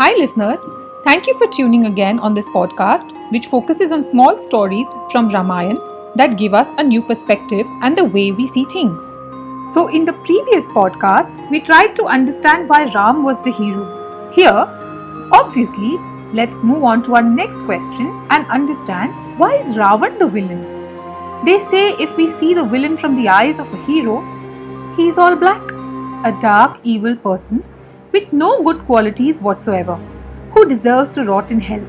Hi, listeners. Thank you for tuning again on this podcast, which focuses on small stories from Ramayana that give us a new perspective and the way we see things. So, in the previous podcast, we tried to understand why Ram was the hero. Here, obviously, let's move on to our next question and understand why is Ravan the villain? They say if we see the villain from the eyes of a hero, he is all black, a dark, evil person with no good qualities whatsoever, who deserves to rot in hell.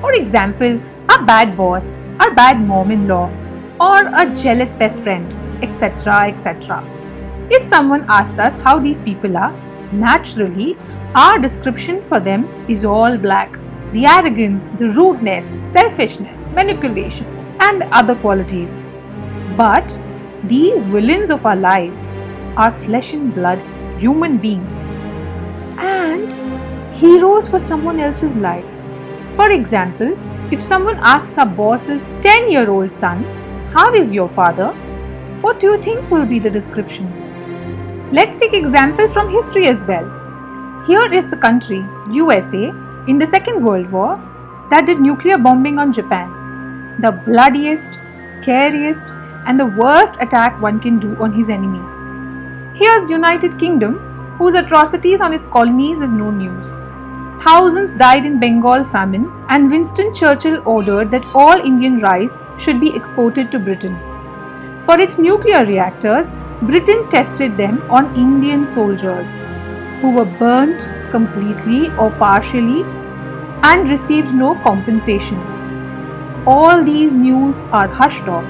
For example, a bad boss, a bad mom in law, or a jealous best friend, etc. etc. If someone asks us how these people are, naturally, our description for them is all black. The arrogance, the rudeness, selfishness, manipulation, and other qualities. But these villains of our lives are flesh and blood human beings heroes for someone else's life. For example, if someone asks a boss's 10 year old son, How is your father? What do you think will be the description? Let's take example from history as well. Here is the country, USA, in the Second World War that did nuclear bombing on Japan. The bloodiest, scariest, and the worst attack one can do on his enemy. Here's United Kingdom whose atrocities on its colonies is no news. Thousands died in Bengal famine, and Winston Churchill ordered that all Indian rice should be exported to Britain. For its nuclear reactors, Britain tested them on Indian soldiers who were burnt completely or partially and received no compensation. All these news are hushed off,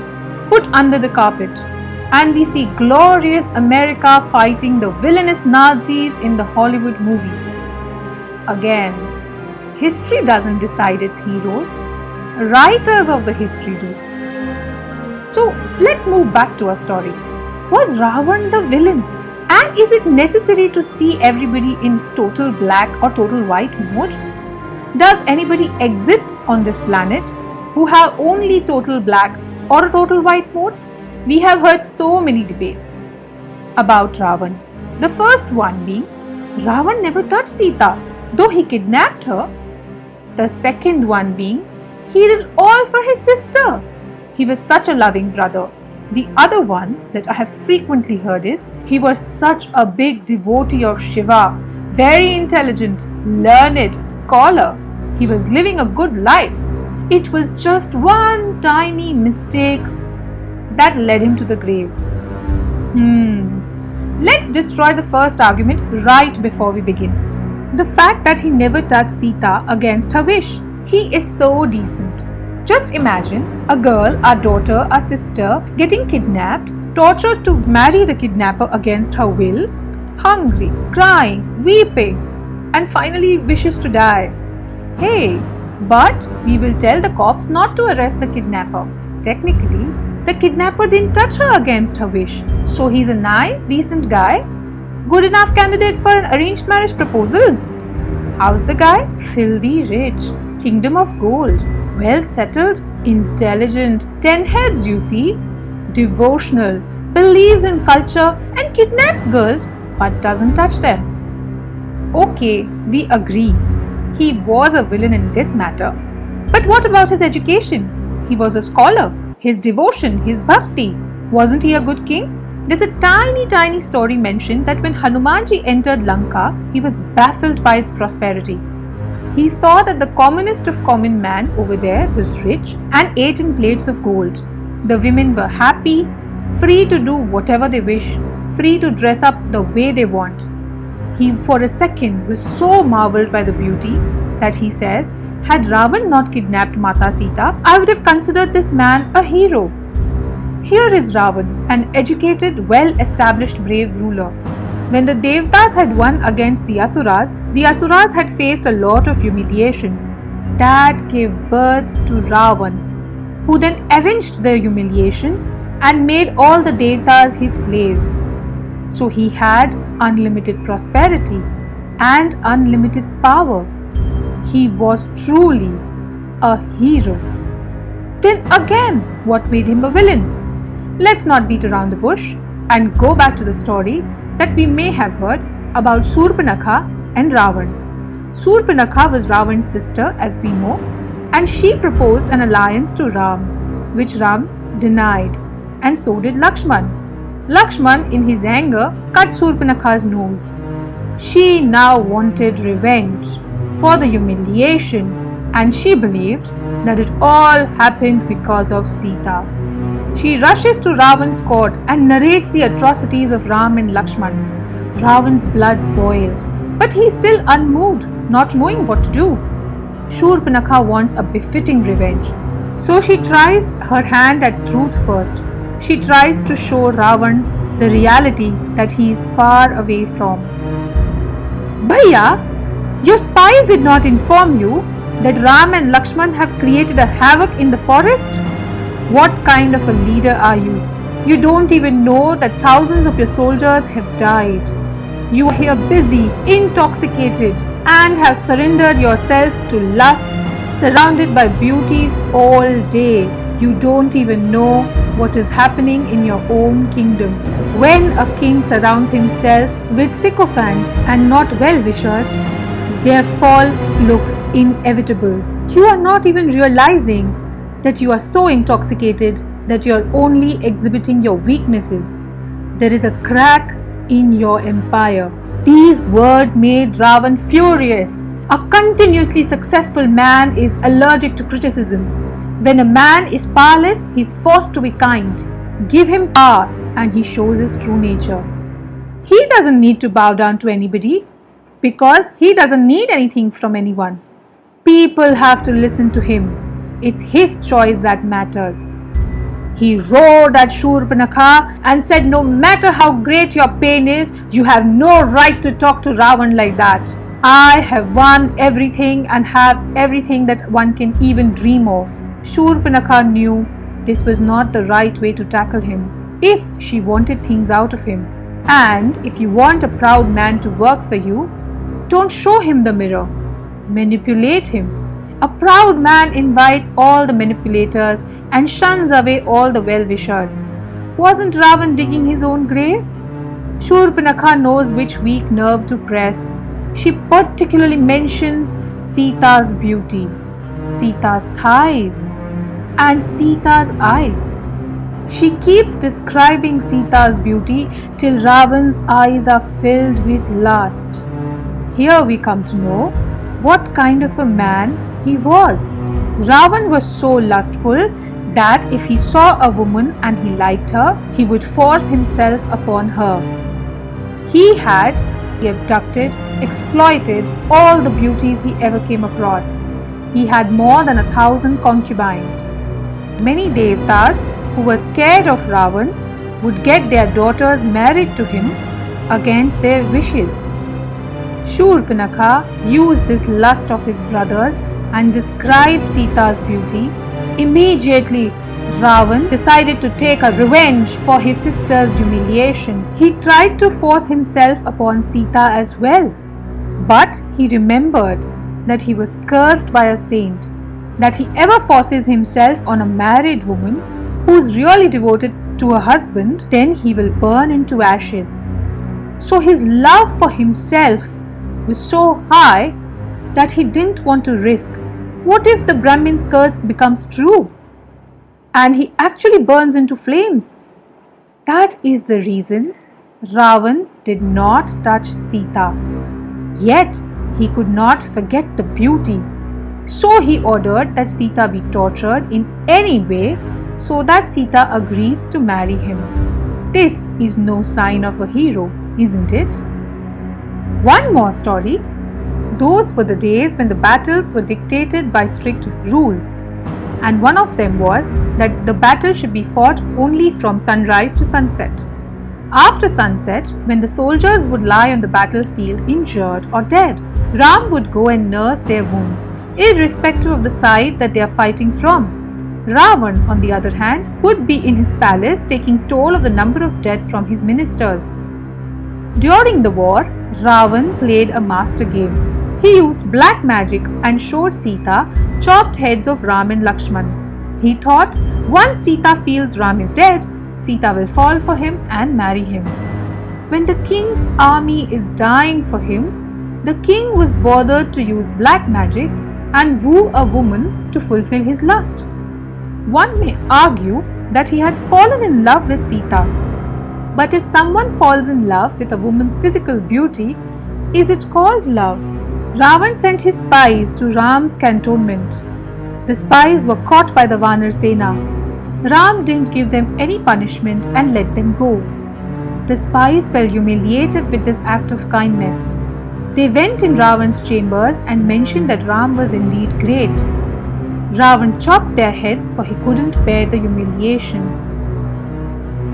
put under the carpet, and we see glorious America fighting the villainous Nazis in the Hollywood movies. Again, history doesn't decide its heroes, writers of the history do. So let's move back to our story. Was Ravan the villain? And is it necessary to see everybody in total black or total white mode? Does anybody exist on this planet who have only total black or a total white mode? We have heard so many debates about Ravan. The first one being Ravan never touched Sita, though he kidnapped her. The second one being he did all for his sister. He was such a loving brother. The other one that I have frequently heard is he was such a big devotee of Shiva, very intelligent, learned, scholar. He was living a good life. It was just one tiny mistake that led him to the grave. Hmm. Let's destroy the first argument right before we begin. The fact that he never touched Sita against her wish. He is so decent. Just imagine a girl, a daughter, a sister getting kidnapped, tortured to marry the kidnapper against her will, hungry, crying, weeping, and finally wishes to die. Hey, but we will tell the cops not to arrest the kidnapper. Technically, the kidnapper didn't touch her against her wish, so he's a nice, decent guy. Good enough candidate for an arranged marriage proposal. How's the guy? Filthy rich, kingdom of gold, well settled, intelligent, ten heads, you see, devotional, believes in culture, and kidnaps girls but doesn't touch them. Okay, we agree. He was a villain in this matter. But what about his education? He was a scholar his devotion, his bhakti. Wasn't he a good king? There's a tiny, tiny story mentioned that when Hanumanji entered Lanka, he was baffled by its prosperity. He saw that the commonest of common man over there was rich and ate in plates of gold. The women were happy, free to do whatever they wish, free to dress up the way they want. He, for a second, was so marveled by the beauty that he says had Ravan not kidnapped Mata Sita, I would have considered this man a hero. Here is Ravan, an educated, well established, brave ruler. When the Devtas had won against the Asuras, the Asuras had faced a lot of humiliation. That gave birth to Ravan, who then avenged the humiliation and made all the Devtas his slaves. So he had unlimited prosperity and unlimited power he was truly a hero. Then again, what made him a villain? Let's not beat around the bush and go back to the story that we may have heard about Surpanakha and Ravan. Surpanakha was Ravan's sister, as we know, and she proposed an alliance to Ram, which Ram denied, and so did Lakshman. Lakshman, in his anger, cut Surpanakha's nose. She now wanted revenge for the humiliation, and she believed that it all happened because of Sita. She rushes to Ravan's court and narrates the atrocities of Ram and Lakshman. Ravan's blood boils, but he is still unmoved, not knowing what to do. Shurpanakha wants a befitting revenge. So she tries her hand at truth first. She tries to show Ravan the reality that he is far away from. Bhaiya, your spies did not inform you that Ram and Lakshman have created a havoc in the forest? What kind of a leader are you? You don't even know that thousands of your soldiers have died. You are here busy, intoxicated, and have surrendered yourself to lust, surrounded by beauties all day. You don't even know what is happening in your own kingdom. When a king surrounds himself with sycophants and not well wishers, their fall looks inevitable. You are not even realizing that you are so intoxicated that you are only exhibiting your weaknesses. There is a crack in your empire. These words made Ravan furious. A continuously successful man is allergic to criticism. When a man is powerless, he is forced to be kind. Give him power and he shows his true nature. He doesn't need to bow down to anybody because he doesn't need anything from anyone. People have to listen to him. It's his choice that matters. He roared at Shurpanakha and said, No matter how great your pain is, you have no right to talk to Ravan like that. I have won everything and have everything that one can even dream of. Shurpanakha knew this was not the right way to tackle him if she wanted things out of him. And if you want a proud man to work for you, don't show him the mirror, manipulate him. A proud man invites all the manipulators and shuns away all the well wishers. Wasn't Ravan digging his own grave? Shurpanakha knows which weak nerve to press. She particularly mentions Sita's beauty, Sita's thighs, and Sita's eyes. She keeps describing Sita's beauty till Ravan's eyes are filled with lust. Here we come to know what kind of a man he was. Ravan was so lustful that if he saw a woman and he liked her, he would force himself upon her. He had abducted, exploited all the beauties he ever came across. He had more than a thousand concubines. Many devtas who were scared of Ravan would get their daughters married to him against their wishes. Shurpanakha used this lust of his brothers and described Sita's beauty. Immediately, Ravan decided to take a revenge for his sister's humiliation. He tried to force himself upon Sita as well. But he remembered that he was cursed by a saint, that he ever forces himself on a married woman who is really devoted to a husband, then he will burn into ashes. So his love for himself was so high that he didn't want to risk. What if the Brahmin's curse becomes true and he actually burns into flames? That is the reason Ravan did not touch Sita. Yet he could not forget the beauty. So he ordered that Sita be tortured in any way so that Sita agrees to marry him. This is no sign of a hero, isn't it? One more story. Those were the days when the battles were dictated by strict rules, and one of them was that the battle should be fought only from sunrise to sunset. After sunset, when the soldiers would lie on the battlefield injured or dead, Ram would go and nurse their wounds, irrespective of the side that they are fighting from. Ravan, on the other hand, would be in his palace taking toll of the number of deaths from his ministers. During the war, Ravan played a master game. He used black magic and showed Sita chopped heads of Ram and Lakshman. He thought once Sita feels Ram is dead, Sita will fall for him and marry him. When the king's army is dying for him, the king was bothered to use black magic and woo a woman to fulfill his lust. One may argue that he had fallen in love with Sita. But if someone falls in love with a woman's physical beauty, is it called love? Ravan sent his spies to Ram's cantonment. The spies were caught by the Vanar Sena. Ram didn't give them any punishment and let them go. The spies felt humiliated with this act of kindness. They went in Ravan's chambers and mentioned that Ram was indeed great. Ravan chopped their heads for he couldn't bear the humiliation.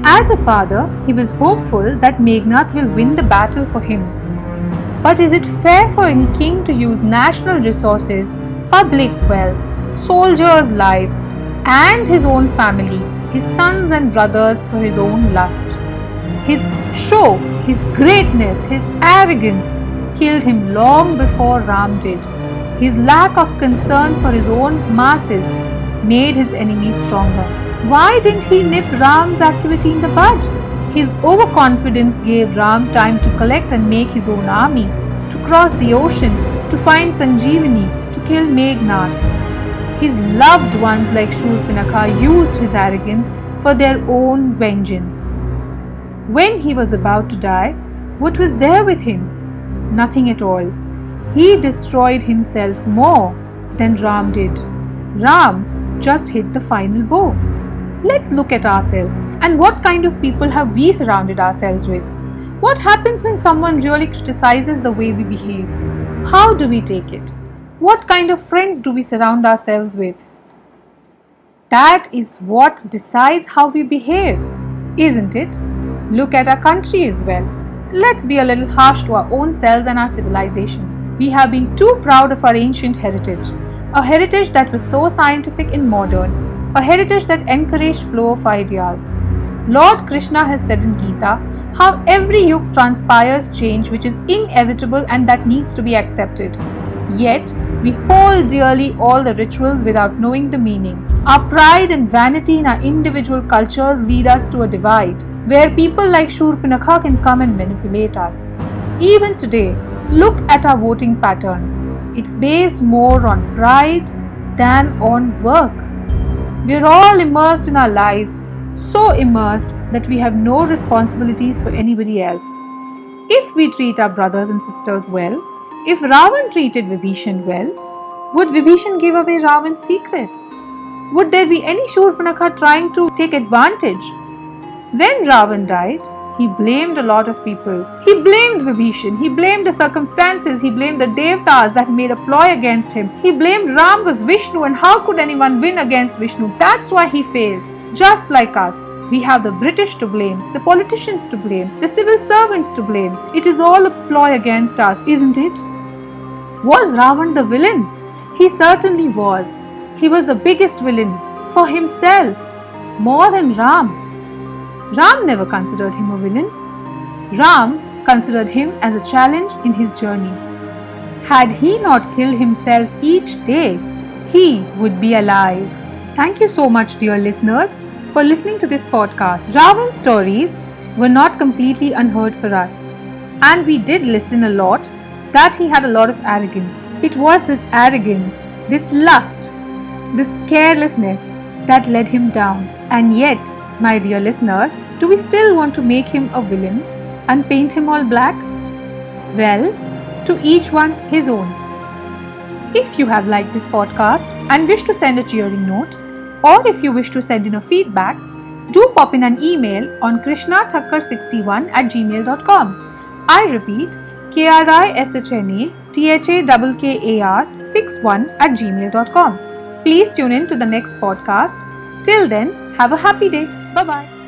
As a father, he was hopeful that Meghnad will win the battle for him. But is it fair for any king to use national resources, public wealth, soldiers' lives, and his own family, his sons and brothers for his own lust? His show, his greatness, his arrogance killed him long before Ram did. His lack of concern for his own masses made his enemies stronger. Why didn't he nip Ram's activity in the bud? His overconfidence gave Ram time to collect and make his own army, to cross the ocean, to find Sanjeevani, to kill Meghnad. His loved ones like Shurpanakha used his arrogance for their own vengeance. When he was about to die, what was there with him? Nothing at all. He destroyed himself more than Ram did. Ram just hit the final blow. Let's look at ourselves and what kind of people have we surrounded ourselves with? What happens when someone really criticizes the way we behave? How do we take it? What kind of friends do we surround ourselves with? That is what decides how we behave, isn't it? Look at our country as well. Let's be a little harsh to our own selves and our civilization. We have been too proud of our ancient heritage, a heritage that was so scientific and modern, a heritage that encouraged flow of ideas. Lord Krishna has said in Gita how every yug transpires change which is inevitable and that needs to be accepted. Yet, we hold dearly all the rituals without knowing the meaning. Our pride and vanity in our individual cultures lead us to a divide, where people like Shurpanakha can come and manipulate us. Even today, Look at our voting patterns. It's based more on pride than on work. We're all immersed in our lives, so immersed that we have no responsibilities for anybody else. If we treat our brothers and sisters well, if Ravan treated Vibhishan well, would Vibhishan give away Ravan's secrets? Would there be any Shurpanakha trying to take advantage? When Ravan died, he blamed a lot of people. He blamed Vibhishan. He blamed the circumstances. He blamed the Devtas that made a ploy against him. He blamed Ram was Vishnu and how could anyone win against Vishnu? That's why he failed. Just like us. We have the British to blame, the politicians to blame, the civil servants to blame. It is all a ploy against us, isn't it? Was Ravan the villain? He certainly was. He was the biggest villain for himself, more than Ram. Ram never considered him a villain. Ram considered him as a challenge in his journey. Had he not killed himself each day, he would be alive. Thank you so much, dear listeners, for listening to this podcast. Ravan's stories were not completely unheard for us, and we did listen a lot that he had a lot of arrogance. It was this arrogance, this lust, this carelessness that led him down, and yet my dear listeners, do we still want to make him a villain and paint him all black? Well, to each one his own. If you have liked this podcast and wish to send a cheering note, or if you wish to send in a feedback, do pop in an email on krishnathakkar61 at gmail.com. I repeat, K-R-I-S-H-N-A-T-H-A-K-K-A-R 61 at gmail.com. Please tune in to the next podcast. Till then, have a happy day. Bye bye.